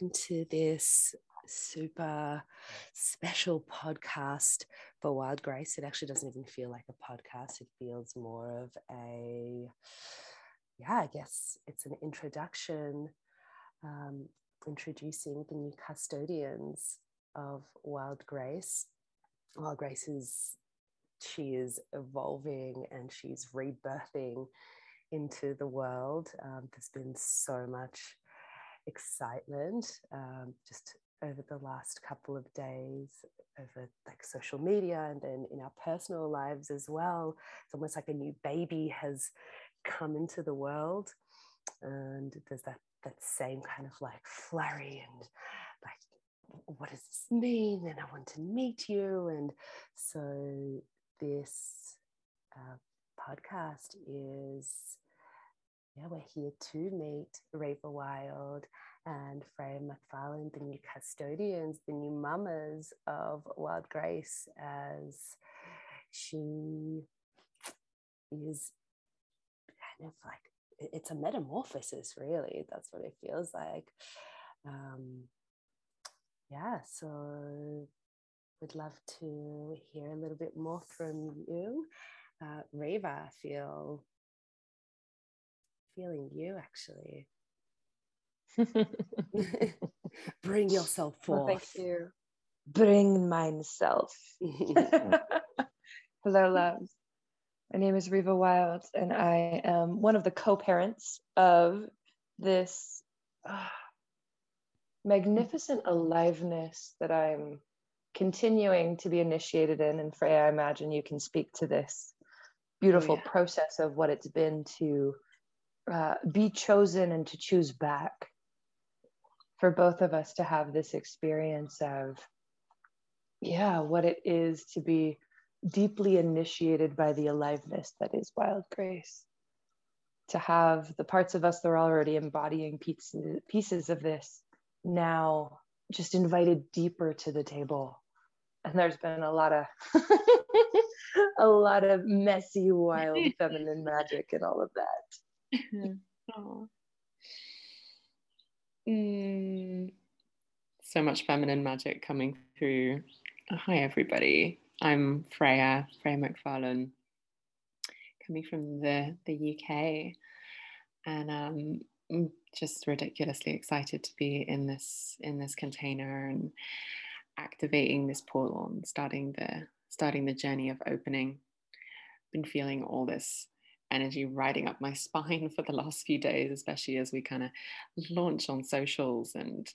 Welcome to this super special podcast for Wild Grace. It actually doesn't even feel like a podcast, it feels more of a, yeah, I guess it's an introduction, um, introducing the new custodians of Wild Grace. Wild Grace is, she is evolving and she's rebirthing into the world. Um, there's been so much excitement um, just over the last couple of days over like social media and then in our personal lives as well. It's almost like a new baby has come into the world and there's that that same kind of like flurry and like what does this mean? And i want to meet you. And so this uh, podcast is yeah, we're here to meet Reva Wild and Freya McFarlane, the new custodians, the new mamas of Wild Grace, as she is kind of like it's a metamorphosis, really. That's what it feels like. Um, yeah, so would love to hear a little bit more from you. Uh, Reva, I feel feeling you actually. Bring yourself forth. Well, thank you. Bring myself. Hello, loves. My name is Reva Wild, and I am one of the co parents of this uh, magnificent aliveness that I'm continuing to be initiated in. And Freya, I imagine you can speak to this beautiful oh, yeah. process of what it's been to uh, be chosen and to choose back for both of us to have this experience of yeah what it is to be deeply initiated by the aliveness that is wild grace. To have the parts of us that are already embodying pieces, pieces of this now just invited deeper to the table. And there's been a lot of a lot of messy wild feminine magic and all of that oh. mm. So much feminine magic coming through. Hi, everybody. I'm Freya, Freya McFarlane, coming from the, the UK. And um, I'm just ridiculously excited to be in this in this container and activating this portal and starting the starting the journey of opening. Been feeling all this energy riding up my spine for the last few days, especially as we kind of launch on socials and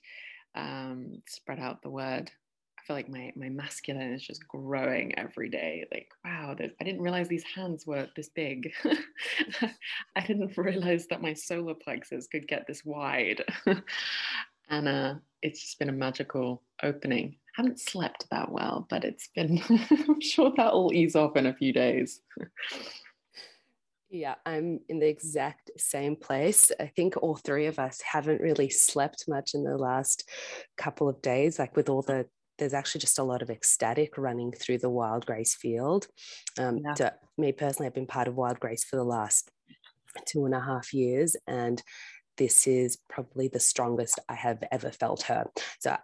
um, spread out the word. I feel like my my masculine is just growing every day. Like, wow, I didn't realize these hands were this big. I didn't realize that my solar plexus could get this wide. and uh, it's just been a magical opening. I haven't slept that well, but it's been, I'm sure that'll ease off in a few days. Yeah, I'm in the exact same place. I think all three of us haven't really slept much in the last couple of days, like with all the there's actually just a lot of ecstatic running through the wild grace field. Um, yeah. to me personally, I've been part of wild grace for the last two and a half years, and this is probably the strongest I have ever felt her. So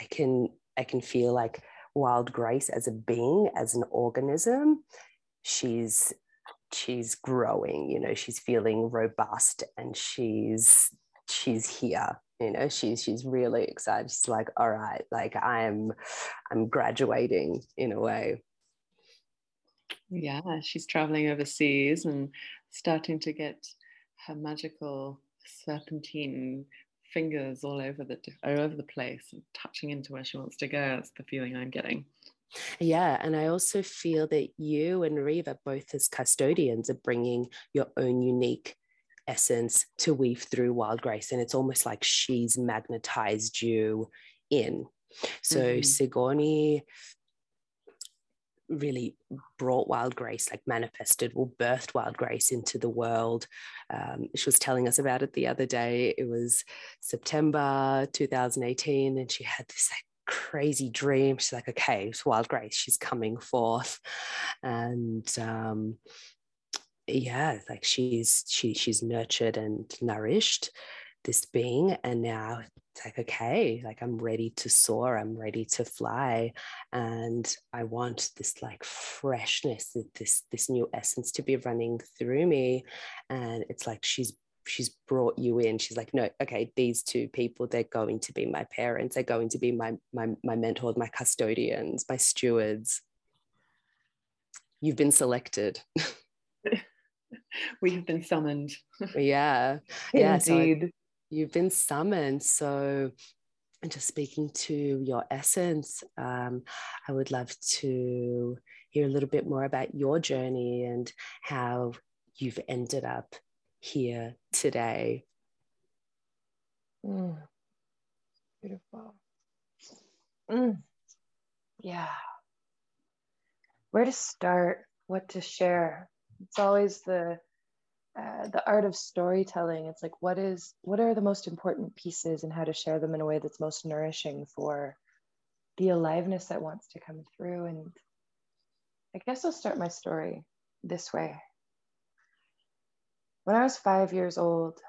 I can I can feel like wild grace as a being, as an organism. She's she's growing you know she's feeling robust and she's she's here you know she's she's really excited. She's like all right like i'm i'm graduating in a way. Yeah she's traveling overseas and starting to get her magical serpentine fingers all over the all over the place and touching into where she wants to go. That's the feeling i'm getting yeah, and I also feel that you and Reva, both as custodians, are bringing your own unique essence to weave through Wild Grace. And it's almost like she's magnetized you in. So mm-hmm. Sigoni really brought Wild Grace, like manifested or birthed Wild Grace into the world. Um, she was telling us about it the other day. It was September 2018, and she had this like crazy dream. She's like, okay, it's Wild Grace. She's coming forth, and um, yeah, like she's she she's nurtured and nourished this being and now it's like okay like i'm ready to soar i'm ready to fly and i want this like freshness this this new essence to be running through me and it's like she's she's brought you in. She's like no okay these two people they're going to be my parents. They're going to be my my, my mentors my custodians my stewards. You've been selected. We have been summoned. Yeah. Yeah Indeed. So you've been summoned. So and just speaking to your essence um, i would love to hear a little bit more about your journey and how you've ended up here today. Mm. Beautiful. Mm. Yeah. Where to start? What to share? It's always the uh, the art of storytelling. It's like what is what are the most important pieces and how to share them in a way that's most nourishing for the aliveness that wants to come through. And I guess I'll start my story this way. When I was five years old,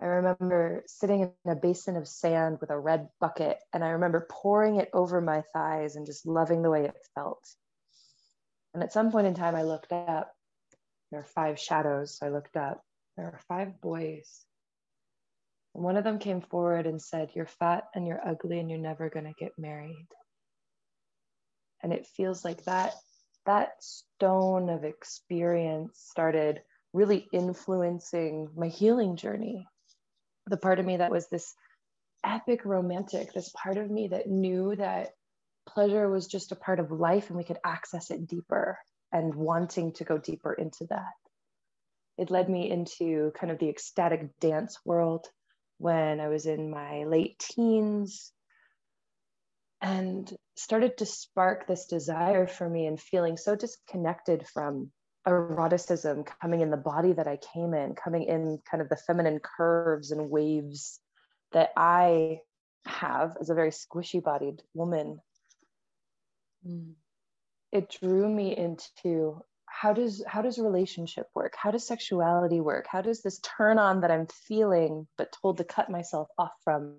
I remember sitting in a basin of sand with a red bucket, and I remember pouring it over my thighs and just loving the way it felt. And at some point in time, I looked up. There were five shadows. So I looked up. There were five boys. And one of them came forward and said, You're fat and you're ugly and you're never going to get married. And it feels like that, that stone of experience started really influencing my healing journey. The part of me that was this epic romantic, this part of me that knew that pleasure was just a part of life and we could access it deeper and wanting to go deeper into that. It led me into kind of the ecstatic dance world when I was in my late teens and started to spark this desire for me and feeling so disconnected from eroticism coming in the body that I came in, coming in kind of the feminine curves and waves that I have as a very squishy bodied woman. Mm. It drew me into how does how does relationship work? How does sexuality work? How does this turn on that I'm feeling but told to cut myself off from?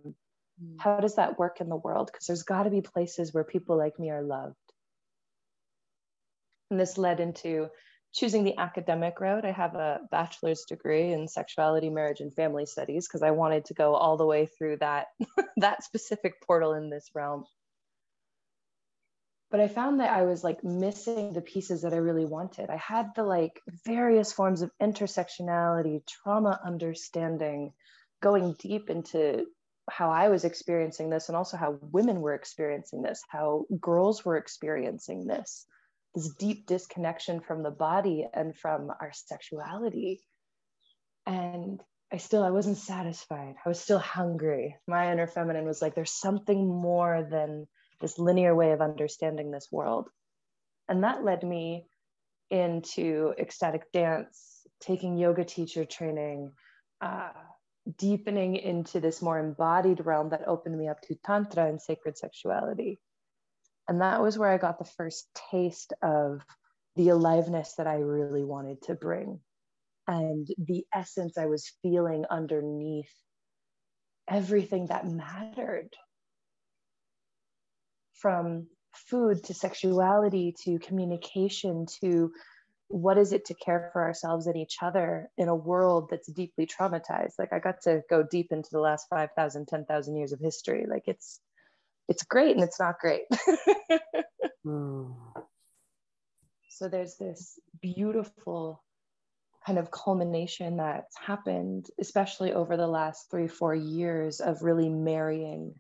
Mm. How does that work in the world? Because there's got to be places where people like me are loved. And this led into choosing the academic route. I have a bachelor's degree in sexuality, marriage, and family studies because I wanted to go all the way through that that specific portal in this realm. But I found that I was like missing the pieces that I really wanted. I had the like various forms of intersectionality, trauma understanding, going deep into how I was experiencing this and also how women were experiencing this, how girls were experiencing this this deep disconnection from the body and from our sexuality. And i still i wasn't satisfied. I was still hungry. My inner feminine was like there's something more than this linear way of understanding this world. And that led me into ecstatic dance taking yoga teacher training uh, deepening into this more embodied realm that opened me up to tantra and sacred sexuality and that was where I got the first taste of the aliveness that I really wanted to bring and the essence I was feeling underneath everything that mattered. From food to sexuality to communication to what is it to care for ourselves and each other in a world that's deeply traumatized. Like i got to go deep into the last 5000 10000 years of history. Like it's it's great and it's not great. mm. So there's this beautiful kind of culmination that's happened, especially over the last three, four years of really marrying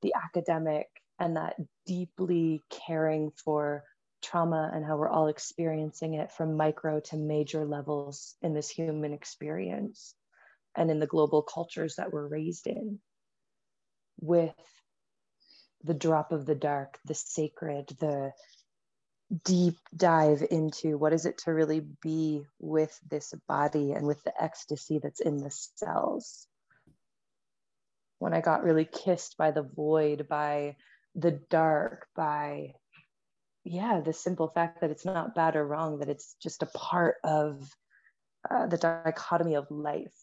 the academic and that deeply caring for trauma and how we're all experiencing it from micro to major levels in this human experience and in the global cultures that we're raised in with the drop of the dark, the sacred, the deep dive into what is it to really be with this body and with the ecstasy that's in the cells. When I got really kissed by the void, by the dark, by, yeah, the simple fact that it's not bad or wrong, that it's just a part of uh, the dichotomy of life.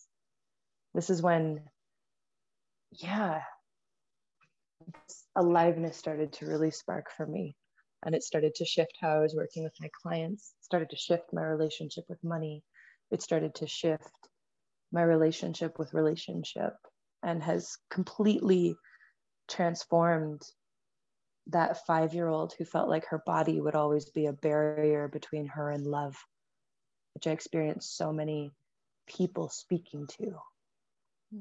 This is when yeah, aliveness started to really spark for me. And it started to shift how I was working with my clients, started to shift my relationship with money. It started to shift my relationship with relationship and has completely transformed that five year old who felt like her body would always be a barrier between her and love, which I experienced so many people speaking to.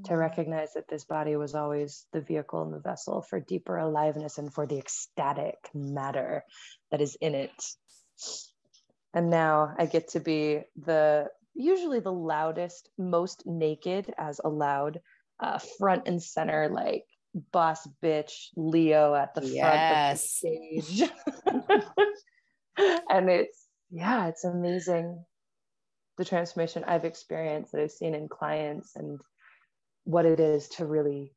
To recognize that this body was always the vehicle and the vessel for deeper aliveness and for the ecstatic matter that is in it. And now I get to be the usually the loudest, most naked as allowed, uh, front and center, like boss bitch Leo at the yes. front of the stage. and it's, yeah, it's amazing the transformation I've experienced that I've seen in clients and what it is to really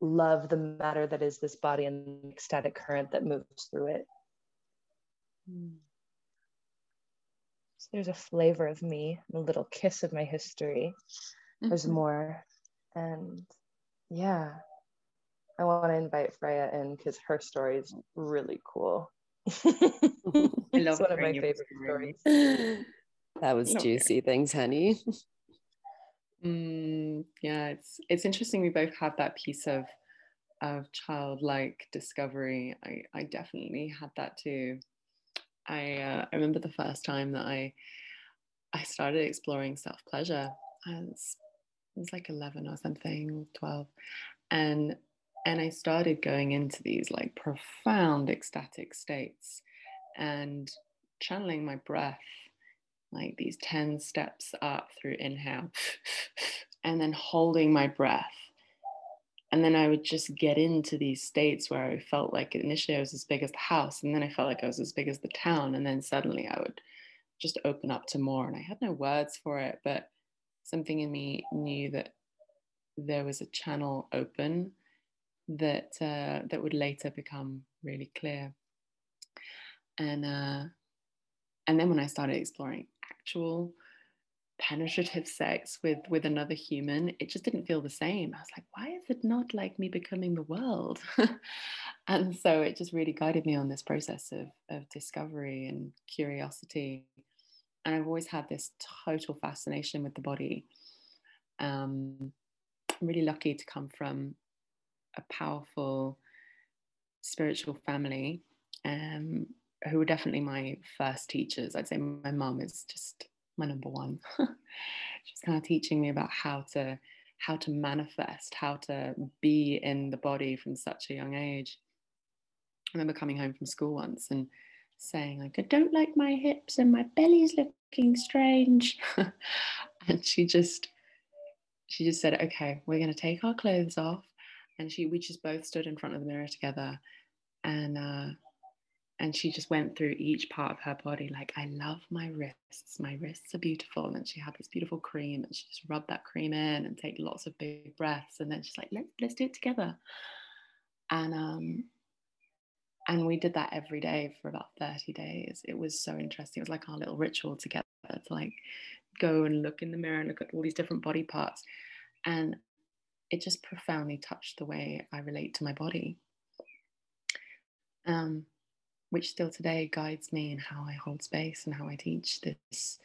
love the matter that is this body and the ecstatic current that moves through it. So there's a flavor of me, a little kiss of my history. Mm-hmm. There's more. And yeah, I want to invite Freya in because her story is really cool. I love one of my favorite stories. That was juicy. Thanks, honey. Mm, yeah, it's it's interesting. We both have that piece of of childlike discovery. I I definitely had that too. I uh, I remember the first time that I I started exploring self pleasure. I was, was like eleven or something, twelve, and and I started going into these like profound ecstatic states and channeling my breath, like these ten steps up through inhale, and then holding my breath and then I would just get into these states where I felt like initially I was as big as the house, and then I felt like I was as big as the town, and then suddenly I would just open up to more. And I had no words for it, but something in me knew that there was a channel open that uh, that would later become really clear. And uh, and then when I started exploring actual penetrative sex with with another human it just didn't feel the same. I was like why is it not like me becoming the world? And so it just really guided me on this process of of discovery and curiosity. And i've always had this total fascination with the body. Um, i'm really lucky to come from a powerful spiritual family. Um, who were definitely my first teachers i'd say my mum is just my number one. She's kind of teaching me about how to how to manifest, how to be in the body from such a young age. I remember coming home from school once and saying like, I don't like my hips and my belly's looking strange. and she just she just said, okay, we're gonna take our clothes off. And she we just both stood in front of the mirror together and uh, and she just went through each part of her body like i love my wrists. My wrists are beautiful. And she had this beautiful cream and she just rubbed that cream in and take lots of big breaths and then she's like let's let's do it together. And um and we did that every day for about 30 days. It was so interesting. It was like our little ritual together to like go and look in the mirror and look at all these different body parts. And it just profoundly touched the way i relate to my body. Um which still today guides me in how I hold space and how I teach this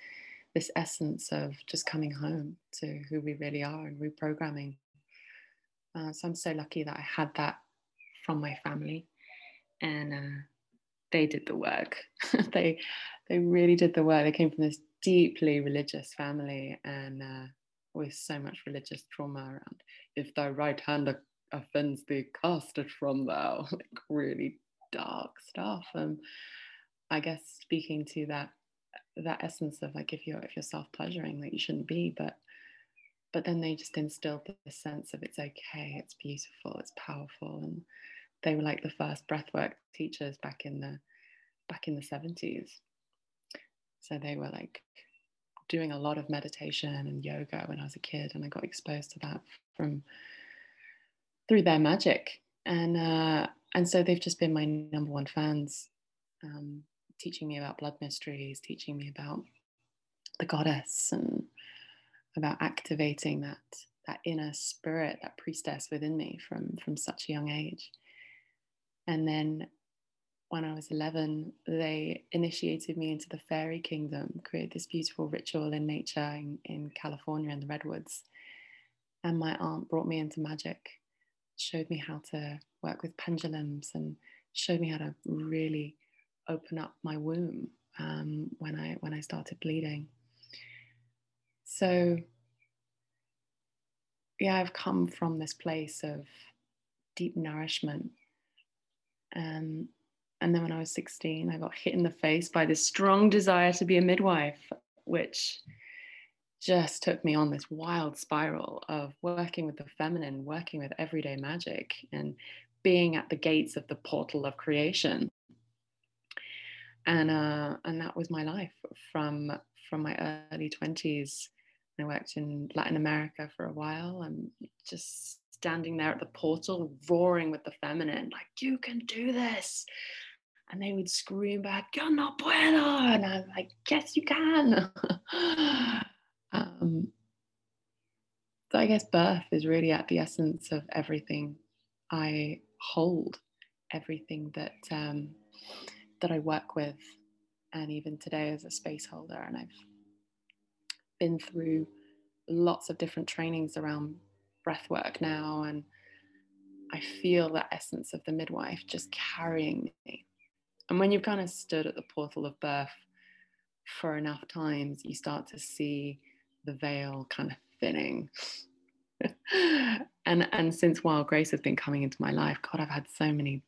this essence of just coming home to who we really are and reprogramming. Uh, so I'm so lucky that I had that from my family, and uh, they did the work. they they really did the work. They came from this deeply religious family and uh, with so much religious trauma around. If thy right hand offends thee, cast it from thou. Like really dark stuff. And I guess speaking to that that essence of like if you're if you're self-pleasuring that you shouldn't be, but but then they just instilled this sense of it's okay, it's beautiful, it's powerful. And they were like the first breathwork teachers back in the back in the 70s. So they were like doing a lot of meditation and yoga when I was a kid, and I got exposed to that from through their magic. And uh, and so they've just been my number one fans, um, teaching me about blood mysteries, teaching me about the goddess and about activating that that inner spirit, that priestess within me from, from such a young age. And then when I was 11, they initiated me into the fairy kingdom, created this beautiful ritual in nature in, in California in the redwoods. And my aunt brought me into magic, showed me how to work with pendulums and showed me how to really open up my womb um, when I when I started bleeding. So yeah, I've come from this place of deep nourishment. Um, and then when I was 16, I got hit in the face by this strong desire to be a midwife, which just took me on this wild spiral of working with the feminine, working with everyday magic, and being at the gates of the portal of creation. And uh, and that was my life from from my early 20s. I worked in Latin America for a while. I'm just standing there at the portal, roaring with the feminine, like, you can do this and they would scream back, "Yo no puedo," and I'm like, "Yes, you can." um, so I guess birth is really at the essence of everything I hold, everything that um, that I work with, and even today as a space holder. And I've been through lots of different trainings around breath work now, and I feel that essence of the midwife just carrying me and when you've kind of stood at the portal of birth for enough times, you start to see the veil kind of thinning. and and since Wild Grace has been coming into my life, God, I've had so many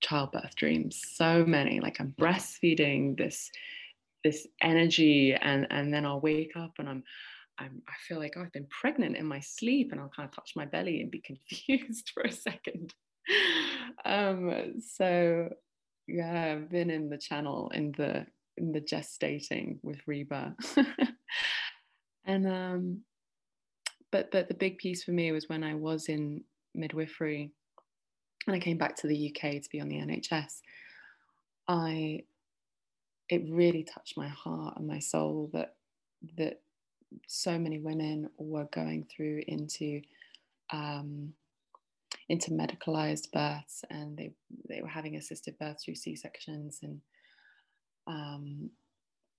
childbirth dreams, so many. Like I'm breastfeeding this this energy, and and then I'll wake up and I'm I'm, I feel like oh, I've been pregnant in my sleep, and I'll kind of touch my belly and be confused for a second. Um, so yeah i've been in the channel in the in the gestating with reva and um but but the big piece for me was when i was in midwifery and i came back to the uk to be on the nhs i it really touched my heart and my soul that that so many women were going through into um, into medicalized births and they, they were having assisted births through C-sections and um,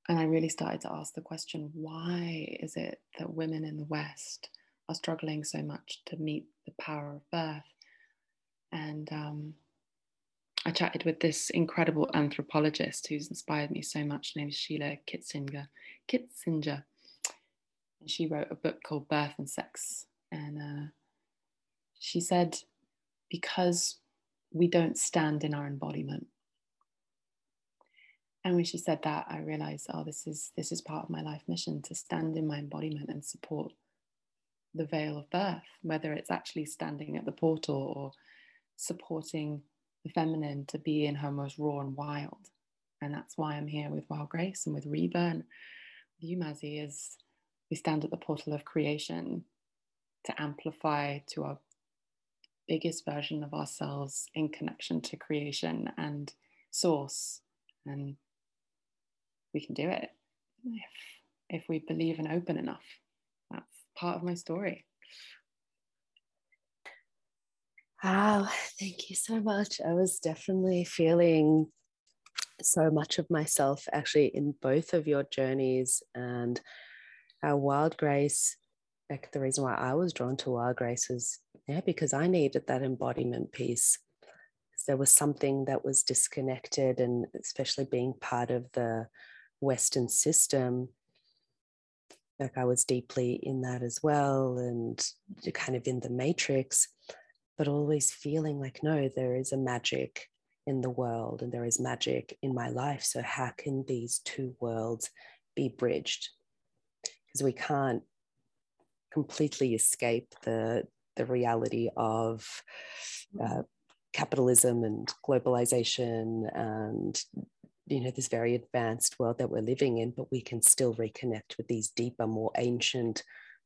and I really started to ask the question why is it that women in the West are struggling so much to meet the power of birth? And um, I chatted with this incredible anthropologist who's inspired me so much. Her name is Sheila Kitzinger. Kitzinger. And she wrote a book called Birth and Sex. And uh, she said because we don't stand in our embodiment. And when she said that, I realized, oh, this is this is part of my life mission to stand in my embodiment and support the veil of birth, whether it's actually standing at the portal or supporting the feminine to be in her most raw and wild. And that's why I'm here with Wild Grace and with Reva and with you, Mazzy, is we stand at the portal of creation to amplify to our biggest version of ourselves in connection to creation and source and we can do it. If if we believe and open enough that's part of my story. Wow thank you so much. I was definitely feeling so much of myself actually in both of your journeys and our wild grace like the reason why I was drawn to Wild Grace was yeah, because I needed that embodiment piece. There was something that was disconnected, and especially being part of the Western system, like I was deeply in that as well, and kind of in the matrix, but always feeling like, no, there is a magic in the world and there is magic in my life. So, how can these two worlds be bridged? Because we can't completely escape the the reality of uh, capitalism and globalization and you know this very advanced world that we're living in but we can still reconnect with these deeper more ancient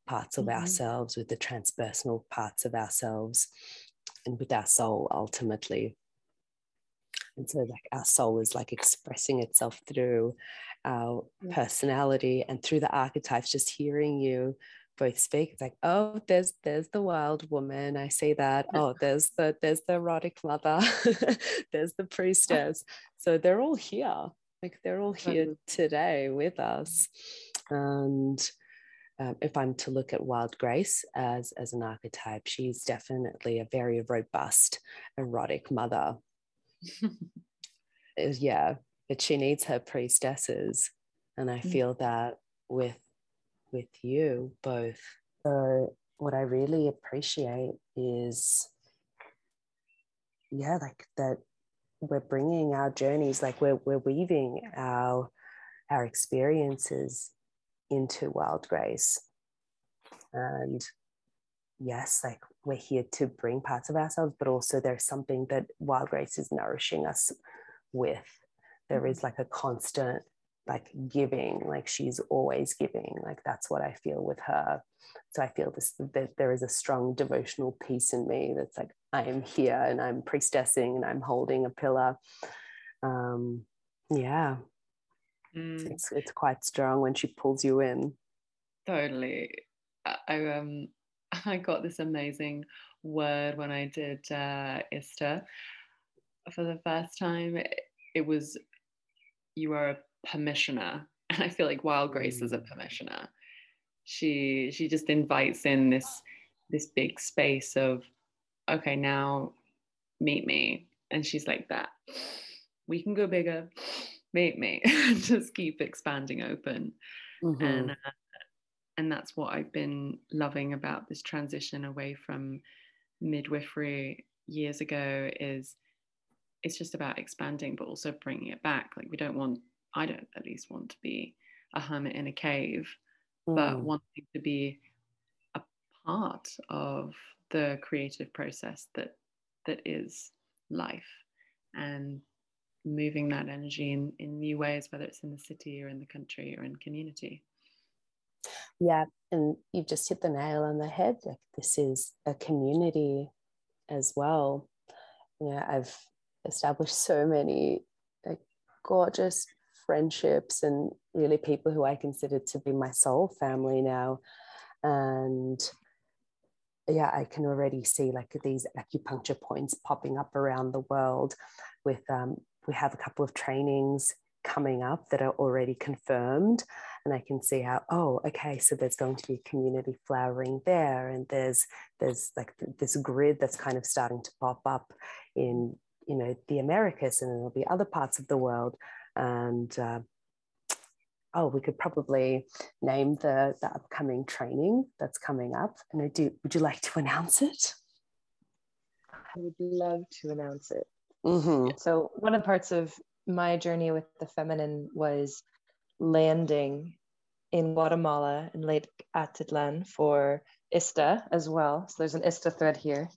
parts of mm-hmm. ourselves with the transpersonal parts of ourselves and with our soul ultimately and so like our soul is like expressing itself through our personality and through the archetypes just hearing you both speak it's like oh there's there's the wild woman i see that oh there's the there's the erotic mother there's the priestess. So they're all here like they're all here today with us. And um, if i'm to look at wild grace as as an archetype she's definitely a very robust erotic mother. Yeah but she needs her priestesses. And i mm. feel that with with you both. So, what I really appreciate is, yeah, like that we're bringing our journeys, like we're, we're weaving our, our experiences into Wild Grace. And yes, like we're here to bring parts of ourselves, but also there's something that Wild Grace is nourishing us with. There mm-hmm. is like a constant like giving like she's always giving like that's what i feel with her. So i feel this that there is a strong devotional piece in me that's like i am here and i'm priestessing and i'm holding a pillar. Um yeah. Mm. it's it's quite strong when she pulls you in. Totally. I um i got this amazing word when i did uh ISTA for the first time it, it was you are a permissioner and i feel like wild grace is a mm. permissioner she she just invites in this this big space of okay now meet me. And she's like that. We can go bigger. Meet me. Just keep expanding open. Mm-hmm. and uh, and that's what i've been loving about this transition away from midwifery years ago is it's just about expanding but also bringing it back. Like we don't want I don't at least want to be a hermit in a cave, mm. but wanting to be a part of the creative process that that is life and moving that energy in, in new ways, whether it's in the city or in the country or in community. Yeah, and you've just hit the nail on the head. Like this is a community as well. You know, I've established so many like gorgeous friendships and really people who I consider to be my soul family now. And yeah, I can already see like these acupuncture points popping up around the world. With um, we have a couple of trainings coming up that are already confirmed, and I can see how oh okay, so there's going to be community flowering there, and there's there's like this grid that's kind of starting to pop up in you know the Americas, and there'll be other parts of the world and uh, oh, we could probably name the, the upcoming training that's coming up. And I do, would you like to announce it? I would love to announce it. Mm-hmm. So, one of the parts of my journey with the feminine was landing in Guatemala in Lake Atitlan for ISTA as well. So, there's an ISTA thread here.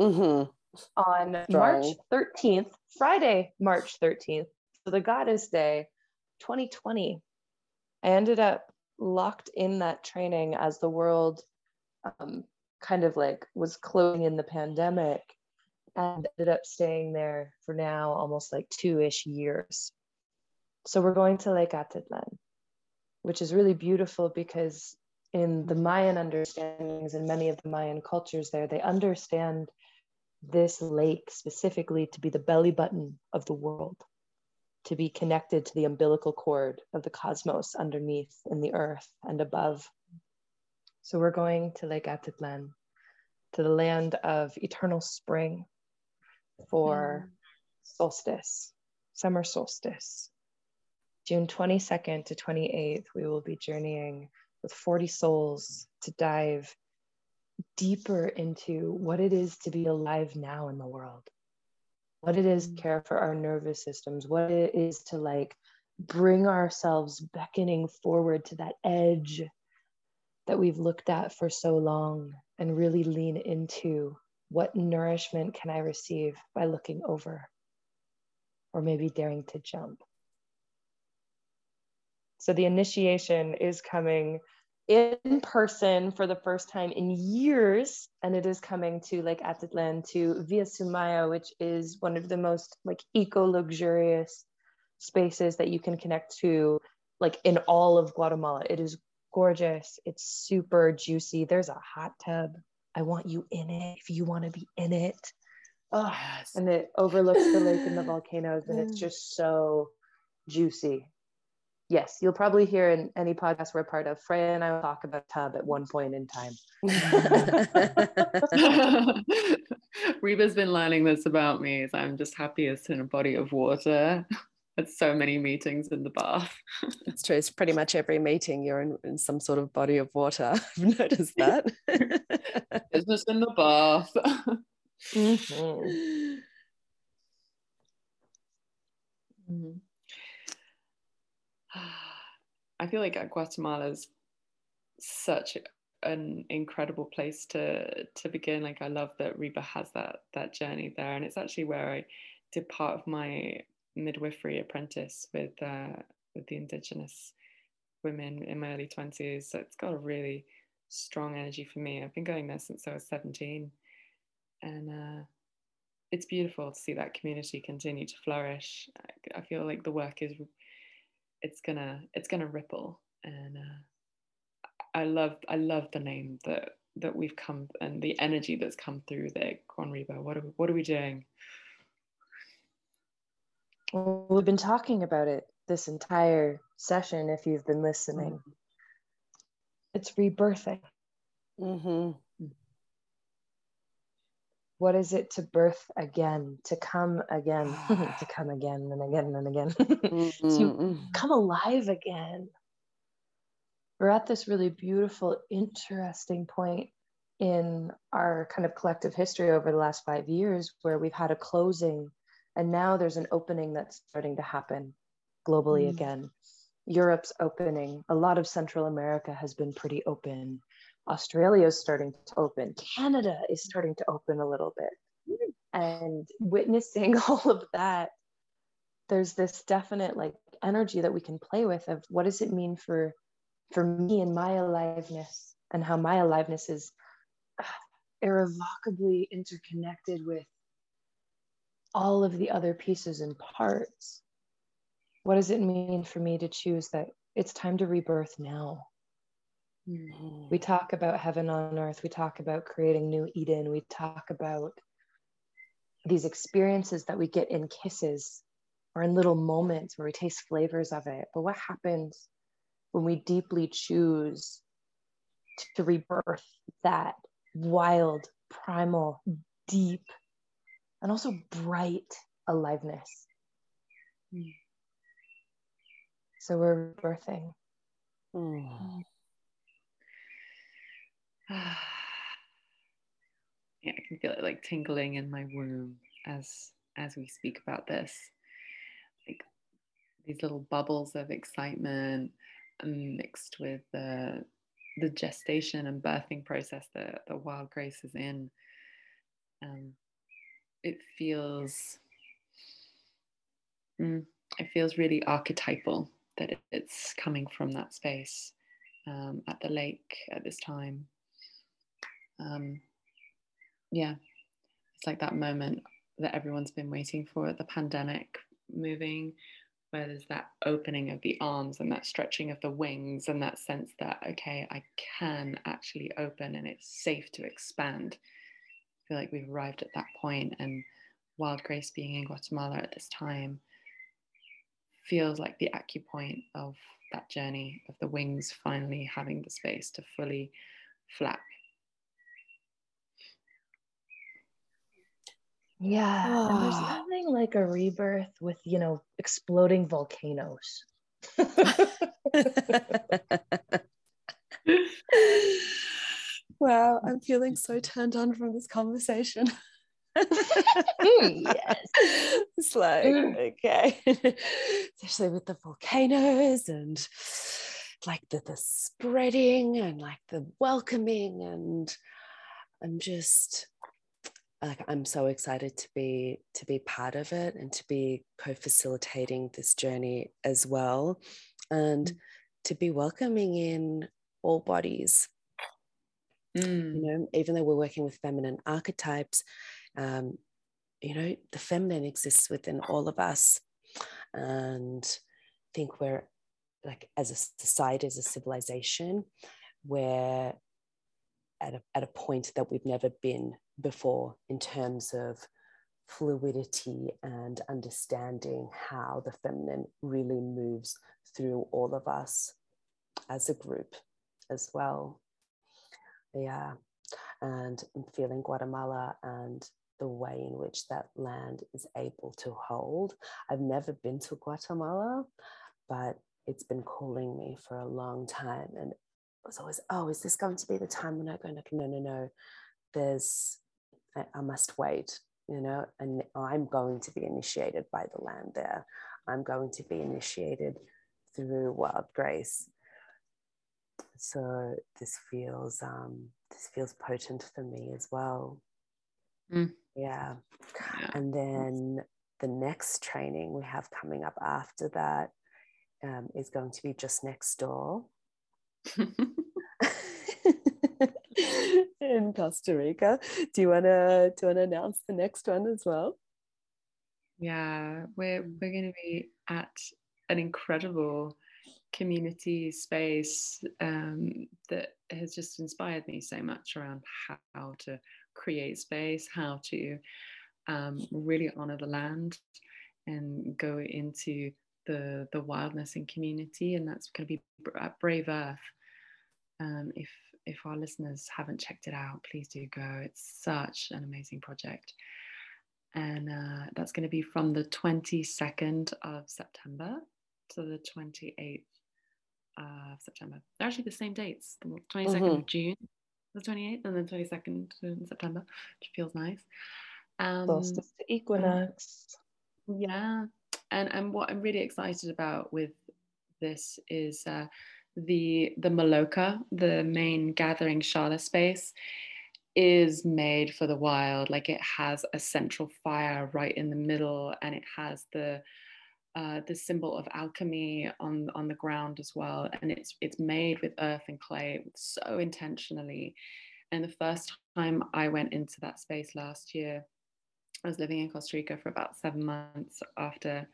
mm-hmm. On March 13th, Friday, March 13th, so the Goddess Day 2020, I ended up locked in that training as the world um, kind of like was closing in the pandemic and ended up staying there for now almost like two ish years. So we're going to Lake Atitlan, which is really beautiful because in the Mayan understandings and many of the Mayan cultures there, they understand this lake specifically to be the belly button of the world to be connected to the umbilical cord of the cosmos underneath in the earth and above. So we're going to Lake Atitlan, to the land of eternal spring for solstice, summer solstice. June 22nd to 28th, we will be journeying with 40 souls to dive deeper into what it is to be alive now in the world what it is care for our nervous systems, what it is to like bring ourselves beckoning forward to that edge that we've looked at for so long and really lean into what nourishment can I receive by looking over or maybe daring to jump. So the initiation is coming in person for the first time in years and it is coming to Lake Atitlan to Villa Sumaya which is one of the most like eco luxurious spaces that you can connect to like in all of Guatemala it is gorgeous. It's super juicy. There's a hot tub. I want you in it if you want to be in it. Oh, yes. And it overlooks the lake and the volcanoes, and it's mm. just so juicy. Yes, you'll probably hear in any podcast we're part of, Freya and I will talk about tub at one point in time. Reva's been learning this about me. So I'm just happiest in a body of water. At so many meetings in the bath. it's true. It's pretty much every meeting you're in, in some sort of body of water. I've noticed that. Business in the bath. Mm-hmm. Mm-hmm. I feel like Guatemala is such an incredible place to to begin. Like I love that Reva has that that journey there, and it's actually where I did part of my midwifery apprentice with uh, with the indigenous women in my early twenties. So it's got a really strong energy for me. I've been going there since I was seventeen, and uh, it's beautiful to see that community continue to flourish. I, I feel like the work is it's gonna it's gonna ripple, and uh, I love I love the name that that we've come and the energy that's come through there. Quan Reva, what are we, what are we doing? Well, we've been talking about it this entire session. If you've been listening, mm-hmm. it's rebirthing. Mm-hmm what is it to birth again to come again to come again and again and again? Mm-hmm. to come alive again. We're at this really beautiful interesting point in our kind of collective history over the last five years where we've had a closing and now there's an opening that's starting to happen globally mm. again. Europe's opening. A lot of central america has been pretty open Australia is starting to open, Canada is starting to open a little bit. And witnessing all of that, there's this definite like energy that we can play with of what does it mean for for me and my aliveness and how my aliveness is irrevocably interconnected with all of the other pieces and parts. What does it mean for me to choose that it's time to rebirth now? Mm-hmm. We talk about heaven on earth. We talk about creating new Eden. We talk about these experiences that we get in kisses or in little moments where we taste flavors of it. But what happens when we deeply choose to rebirth that wild, primal, deep, and also bright aliveness? Mm. So we're birthing. Mm. yeah, I can feel it like tingling in my womb as as we speak about this. Like these little bubbles of excitement mixed with the the gestation and birthing process that the wild grace is in. Um, it feels mm, it feels really archetypal that it, it's coming from that space um, at the lake at this time um, yeah, it's like that moment that everyone's been waiting for the pandemic moving, where there's that opening of the arms and that stretching of the wings and that sense that, okay, I can actually open and it's safe to expand. I feel like we've arrived at that point, and Wild Grace being in Guatemala at this time feels like the acupoint of that journey of the wings finally having the space to fully flap Yeah. Oh. And there's ah. nothing like a rebirth with, you know, exploding volcanoes. wow, I'm feeling so turned on from this conversation. yes. It's like, okay. Especially with the volcanoes and like the, the spreading and like the welcoming and I'm just like I'm so excited to be to be part of it and to be co-facilitating this journey as well and mm. to be welcoming in all bodies mm. you know even though we're working with feminine archetypes um, you know the feminine exists within all of us and I think we're like as a society, as a civilization, we're at a, at a point that we've never been before in terms of fluidity and understanding how the feminine really moves through all of us as a group as well. Yeah. And I'm feeling Guatemala and the way in which that land is able to hold. I've never been to Guatemala, but it's been calling me for a long time. And it was always, oh, is this going to be the time when I go? No, no, no. There's, I, I must wait, you know, and I'm going to be initiated by the land there. I'm going to be initiated through wild grace. So this feels um, this feels potent for me as well. Mm. Yeah. yeah. And then the next training we have coming up after that um, is going to be just next door in Costa Rica. Do you wanna do you wanna announce the next one as well? Yeah, we're we're going to be at an incredible community space um, that has just inspired me so much around how to create space, how to um, really honor the land and go into the the wildness in community, and that's going to be at Brave Earth. Um, if if our listeners haven't checked it out, please do go. It's such an amazing project, and uh, that's going to be from the 22nd of September to the 28th of September. They're actually the same dates, the 22nd mm-hmm. of June, the 28th, and then 22nd in September, which feels nice. Um, Solstice to equinox. Yeah, and and what I'm really excited about with this is uh, the the Maloka, the main gathering Shala space, is made for the wild. Like it has a central fire right in the middle, and it has the uh, the symbol of alchemy on on the ground as well. And it's it's made with earth and clay so intentionally. And the first time I went into that space last year, I was living in Costa Rica for about seven months after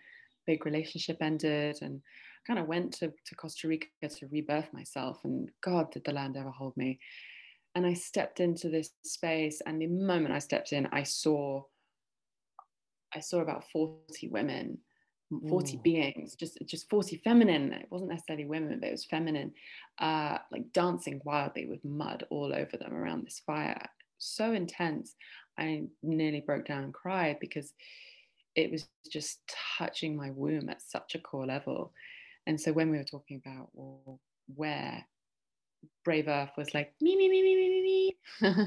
big relationship ended and kind of went to, to Costa Rica to rebirth myself. And God, did the land ever hold me. And I stepped into this space, and the moment I stepped in, I saw I saw about 40 women, 40 mm. beings, just just 40 feminine. It wasn't necessarily women, but it was feminine, uh, like dancing wildly with mud all over them around this fire. So intense. I nearly broke down and cried because it was just touching my womb at such a core level. And so when we were talking about well, where Brave Earth was like me, me, me, me, me, me, me.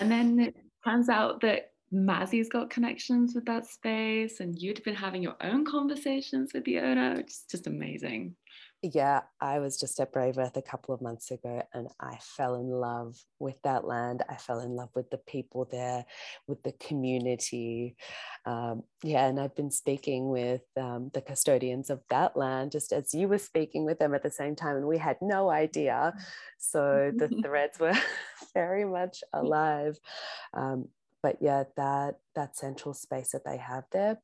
and then it turns out that Mazzy's got connections with that space, and you'd been having your own conversations with the owner. It's just amazing. Yeah, I was just at Brave Earth a couple of months ago and I fell in love with that land. I fell in love with the people there, with the community. Um, yeah, and I've been speaking with um, the custodians of that land just as you were speaking with them at the same time, and we had no idea. So the threads were very much alive. Um, but yeah, that that central space that they have there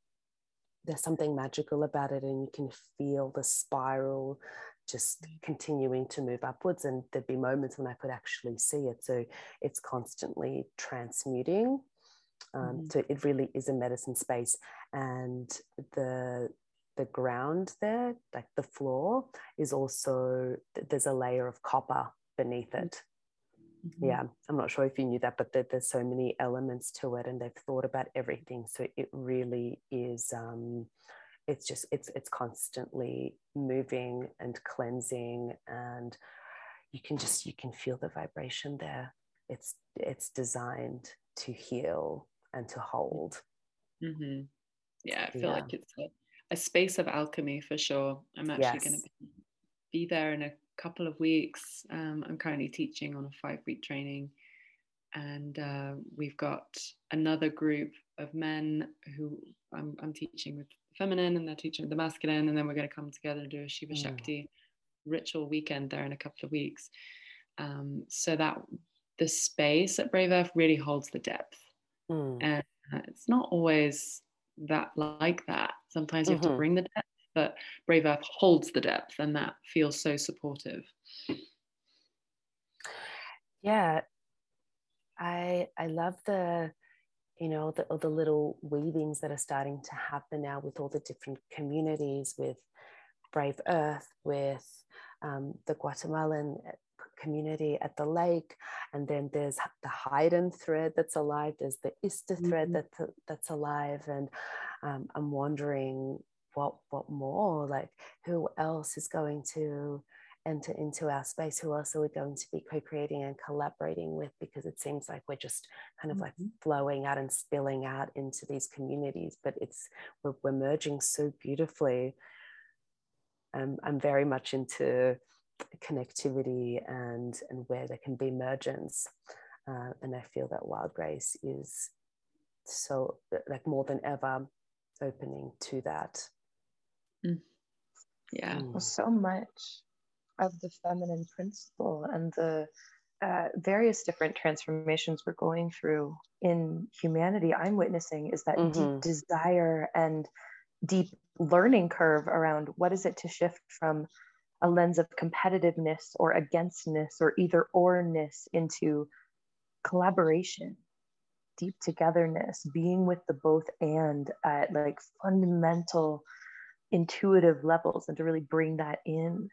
there's something magical about it and you can feel the spiral just mm. continuing to move upwards and there'd be moments when i could actually see it so it's constantly transmuting um, mm-hmm. so it really is a medicine space and the the ground there like the floor is also there's a layer of copper beneath mm. it Mm-hmm. Yeah, I'm not sure if you knew that, but there, there's so many elements to it, and they've thought about everything. So it really is. Um, it's just it's it's constantly moving and cleansing, and you can just you can feel the vibration there. It's it's designed to heal and to hold. Mm-hmm. Yeah, I feel yeah. like it's a, a, space of alchemy for sure. I'm actually yes. going to be there in a couple of weeks. Um, I'm currently teaching on a five week training, and uh, we've got another group of men who I'm, I'm, teaching with feminine, and they're teaching with the masculine, and then we're going to come together and do a Shiva mm. Shakti ritual weekend there in a couple of weeks. Um, so that the space at Brave Earth really holds the depth, mm. and uh, it's not always that like that. Sometimes you have mm-hmm. to bring the depth but Brave Earth holds the depth and that feels so supportive. Yeah, I I love the you know the, the little weavings that are starting to happen now with all the different communities with Brave Earth, with um, the Guatemalan community at the lake and then there's the Haida thread that's alive there's the Ista thread mm-hmm. that's, that's alive and um, i'm wondering what what more? Like who else is going to enter into our space? Who else are we going to be co-creating and collaborating with? Because it seems like we're just kind of mm-hmm. like flowing out and spilling out into these communities but it's we're, we're merging so beautifully. Um, i'm very much into connectivity and and where there can be emergence uh, and i feel that wild grace is so like more than ever opening to that mm. yeah mm. so much of the feminine principle and the uh, various different transformations we're going through in humanity i'm witnessing is that mm-hmm. deep desire and deep learning curve around what is it to shift from a lens of competitiveness or againstness or either orness into collaboration deep togetherness being with the both and at like fundamental intuitive levels and to really bring that in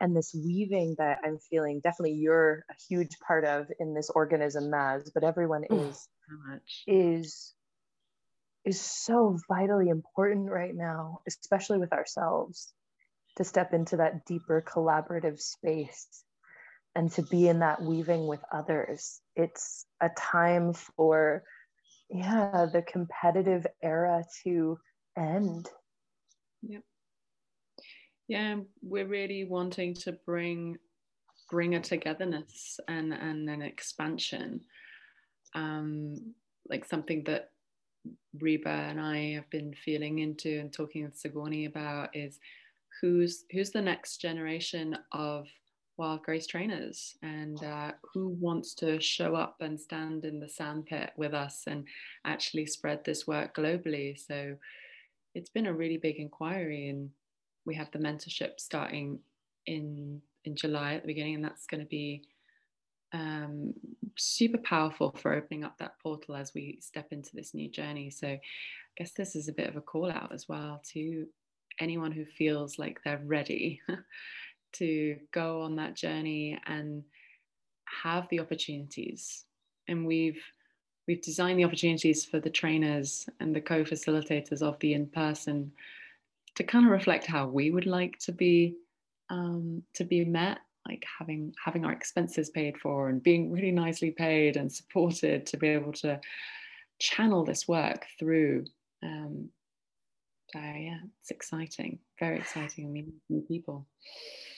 and this weaving that i'm feeling definitely you're a huge part of in this organism maz but everyone oh, is so much. is is so vitally important right now especially with ourselves to step into that deeper collaborative space and to be in that weaving with others. It's a time for, yeah, the competitive era to end. Yep. Yeah, we're really wanting to bring bring a togetherness and and an expansion. Um, like something that Reva and I have been feeling into and talking with Sigourney about is who's who's the next generation of wild grace trainers and uh, who wants to show up and stand in the sandpit with us and actually spread this work globally so it's been a really big inquiry and we have the mentorship starting in in july at the beginning and that's going to be um, super powerful for opening up that portal as we step into this new journey so i guess this is a bit of a call out as well to anyone who feels like they're ready to go on that journey and have the opportunities. And we've we've designed the opportunities for the trainers and the co-facilitators of the in-person to kind of reflect how we would like to be um, to be met like having having our expenses paid for and being really nicely paid and supported to be able to channel this work through um, so yeah, it's exciting, very exciting. meeting new people.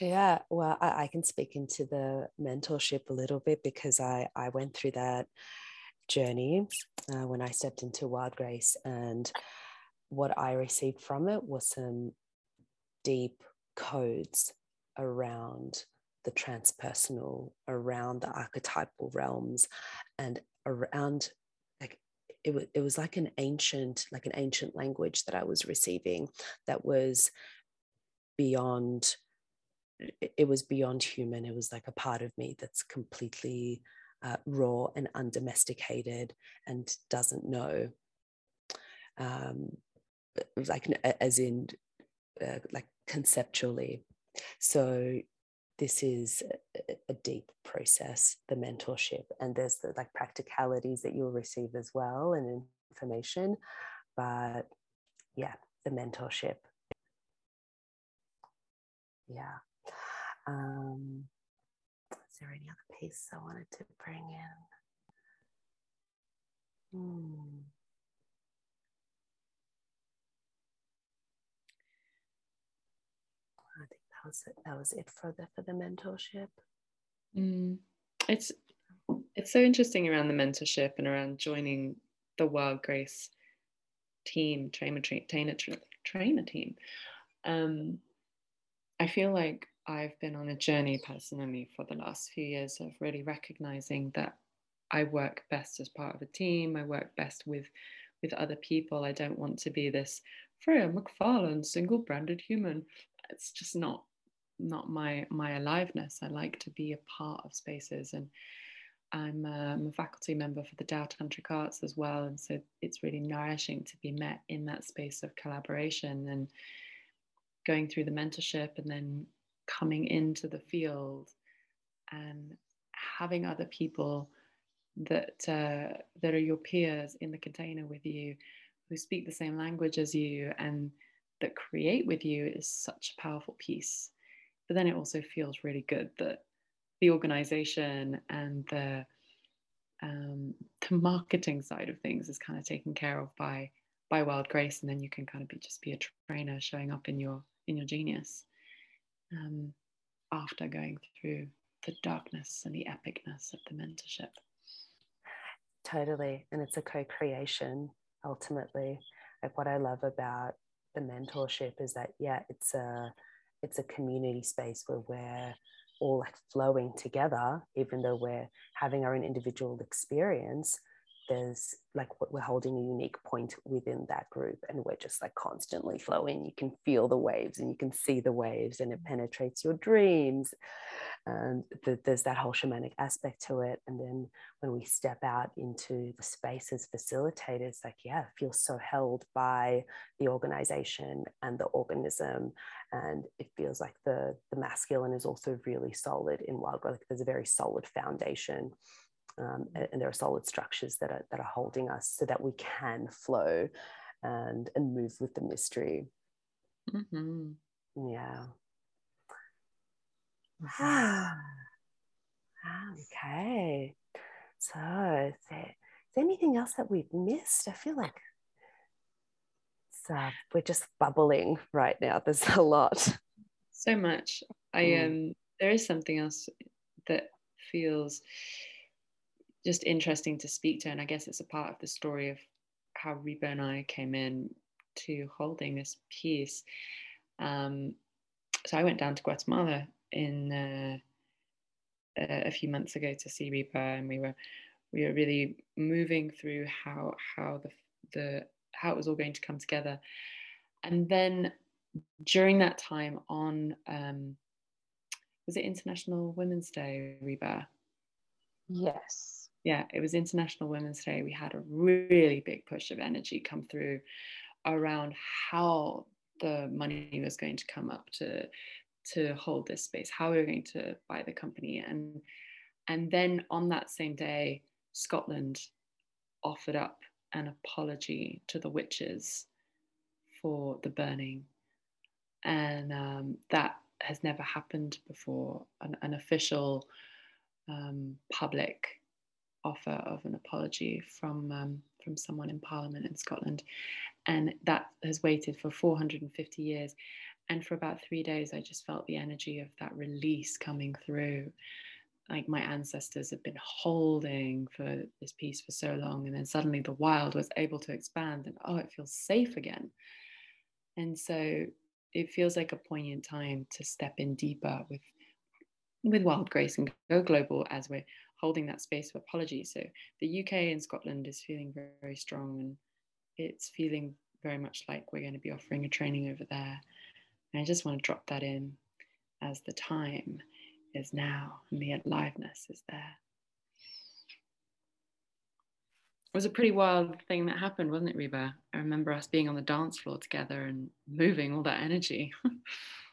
Yeah, well, I, I, can speak into the mentorship a little bit because I I went through that journey uh, when I stepped into Wild Grace, and what I received from it was some deep codes around the transpersonal, around the archetypal realms, and around it was it was like an ancient like an ancient language that I was receiving that was beyond it was beyond human. It was like a part of me that's completely uh, raw and undomesticated and doesn't know um, like as in uh, like conceptually so this is a, a deep process, the mentorship, and there's the like practicalities that you'll receive as well and information. But yeah, the mentorship. Yeah. Um, there any other piece I wanted to bring in? Hmm. that was it. That was it for the for the mentorship. Mm. It's it's so interesting around the mentorship and around joining the Wild Grace team, trainer trainer trainer team. Um, I feel like I've been on a journey personally for the last few years of really recognizing that I work best as part of a team. I work best with with other people. I don't want to be this Freya McFarlane, single branded human. It's just not not my my aliveness. I like to be a part of spaces, and I'm a, I'm a faculty member for the Tao Tantric Arts as well, and so it's really nourishing to be met in that space of collaboration and going through the mentorship, and then coming into the field and having other people that uh, that are your peers in the container with you who speak the same language as you and that create with you is such a powerful piece. But then it also feels really good that the organization and the um, the marketing side of things is kind of taken care of by by wild grace. And then you can kind of be just be a trainer showing up in your in your genius um, after going through the darkness and the epicness of the mentorship. Totally. And it's a co-creation ultimately like what i love about the mentorship is that yeah it's a it's a community space where we're all like flowing together even though we're having our own individual experience there's like we're holding a unique point within that group and we're just like constantly flowing. You can feel the waves and you can see the waves and it penetrates your dreams. And the, there's that whole shamanic aspect to it. And then when we step out into the space as facilitators like yeah feels so held by the organization and the organism. And it feels like the the masculine is also really solid in wild like there's a very solid foundation um, and, and, there are solid structures that are that are holding us so that we can flow and and move with the mystery. Mm-hmm. Yeah. Mm-hmm. okay. So, is there, is there anything else that we've missed? I feel like uh, we're just bubbling right now. There's a lot. So much. I mm. um. There is something else that feels just interesting to speak to. And I guess it's a part of the story of how Reva and I came in to holding this piece. Um, so I went down to Guatemala in uh, a few months ago to see Reva, and we were we were really moving through how how the the how it was all going to come together. And then during that time on um, was it International Women's Day, Reva? Yes yeah, it was International Women's Day. We had a really big push of energy come through around how the money was going to come up to to hold this space, how we were going to buy the company, and and then on that same day, Scotland offered up an apology to the witches for the burning, and um, that has never happened before. An, an official um, public offer of an apology from um, from someone in Parliament in Scotland, and that has waited for 450 years. And for about three days, I just felt the energy of that release coming through. Like my ancestors have been holding for this piece for so long, and then suddenly the wild was able to expand, and oh, it feels safe again. And so it feels like a poignant time to step in deeper with with wild grace and go global as we're holding that space of apology. So the UK and Scotland is feeling very, very strong and it's feeling very much like we're going to be offering a training over there. And I just want to drop that in as the time is now and the aliveness is there. It was a pretty wild thing that happened, wasn't it, Reva? I remember us being on the dance floor together and moving all that energy.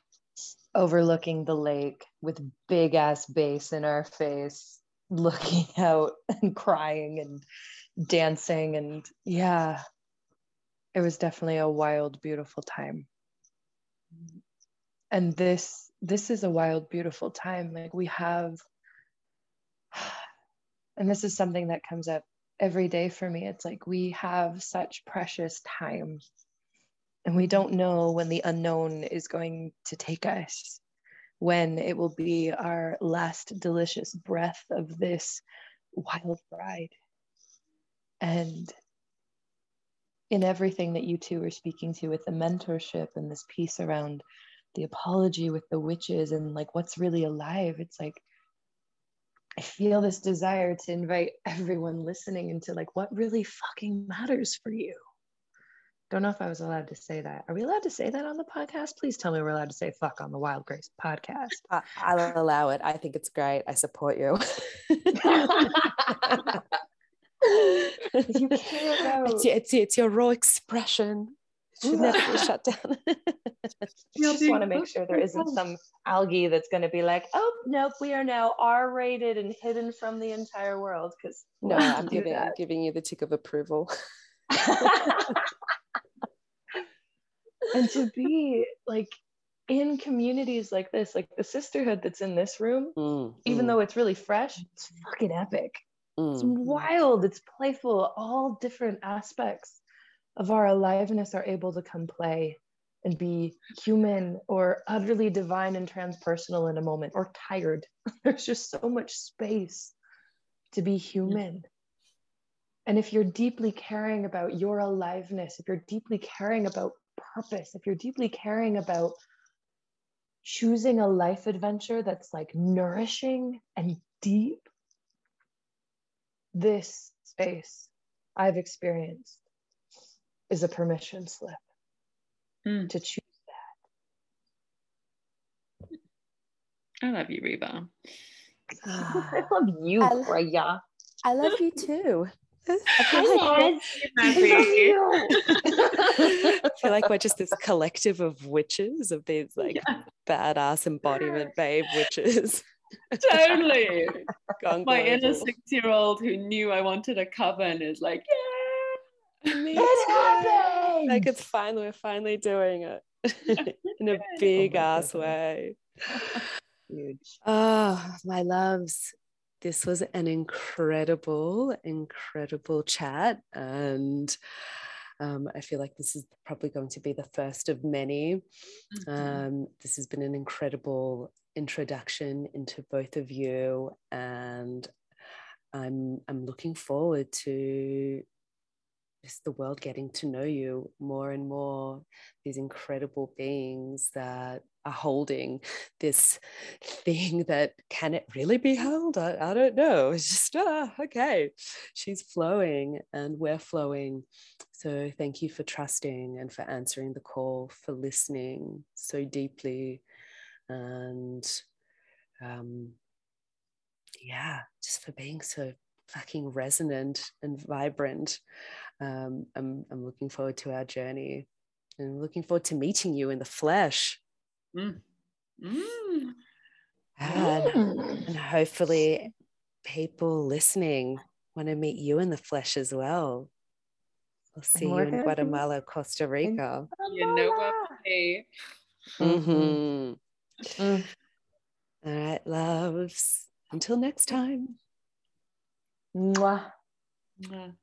Overlooking the lake with big ass bass in our face looking out and crying and dancing. And yeah it was definitely a wild beautiful time. And this this is a wild beautiful time. Like we have and this is something that comes up every day for me. It's like we have such precious time and we don't know when the unknown is going to take us when it will be our last delicious breath of this wild ride. And in everything that you two are speaking to with the mentorship and this piece around the apology with the witches and like what's really alive, it's like I feel this desire to invite everyone listening into like what really fucking matters for you. Don't know if I was allowed to say that. Are we allowed to say that on the podcast? Please tell me we're allowed to say fuck on the Wild Grace podcast. I, I'll allow it. I think it's great. I support you. you care about it's, it's, it's your raw expression. It should never be shut down. you just want to make sure there isn't some algae that's going to be like, oh nope, we are now R-rated and hidden from the entire world. Because no, I'm giving I'm giving you the tick of approval. and to be like in communities like this, like the sisterhood that's in this room, mm, even mm. though it's really fresh, it's fucking epic. Mm. It's wild, it's playful, all different aspects of our aliveness are able to come play and be human or utterly divine and transpersonal in a moment or tired. There's just so much space to be human. And if you're deeply caring about your aliveness, if you're deeply caring about purpose, if you're deeply caring about choosing a life adventure that's like nourishing and deep, this space I've experienced is a permission slip mm. to choose that. I love you, Reva. I love you, I, Freya. I love you too. I feel, like I feel like we're just this collective of witches, of these like yeah. badass embodiment babe witches. Totally. My inner six-year-old who knew I wanted a coven is like, yeah, me it happened. Like it's finally, we're finally doing it in a big oh ass way. Huge. Oh, ah, my loves this was an incredible, incredible chat. And um, I feel like this is probably going to be the first of many. Mm-hmm. Um, this has been an incredible introduction into both of you. And I'm, I'm looking forward to just the world getting to know you more and more, these incredible beings that are holding this thing that can it really be held? I, I don't know. It's just, ah, okay, she's flowing and we're flowing. So thank you for trusting and for answering the call, for listening so deeply. And um, yeah, just for being so fucking resonant and vibrant. Um, I'm, I'm looking forward to our journey and looking forward to meeting you in the flesh. Mm. Mm. And, mm. and hopefully, people listening want to meet you in the flesh as well. I'll see you in Guatemala, Costa Rica. You know what? Mm-hmm. Mm. All right, loves. Until next time. Mwah. Mwah.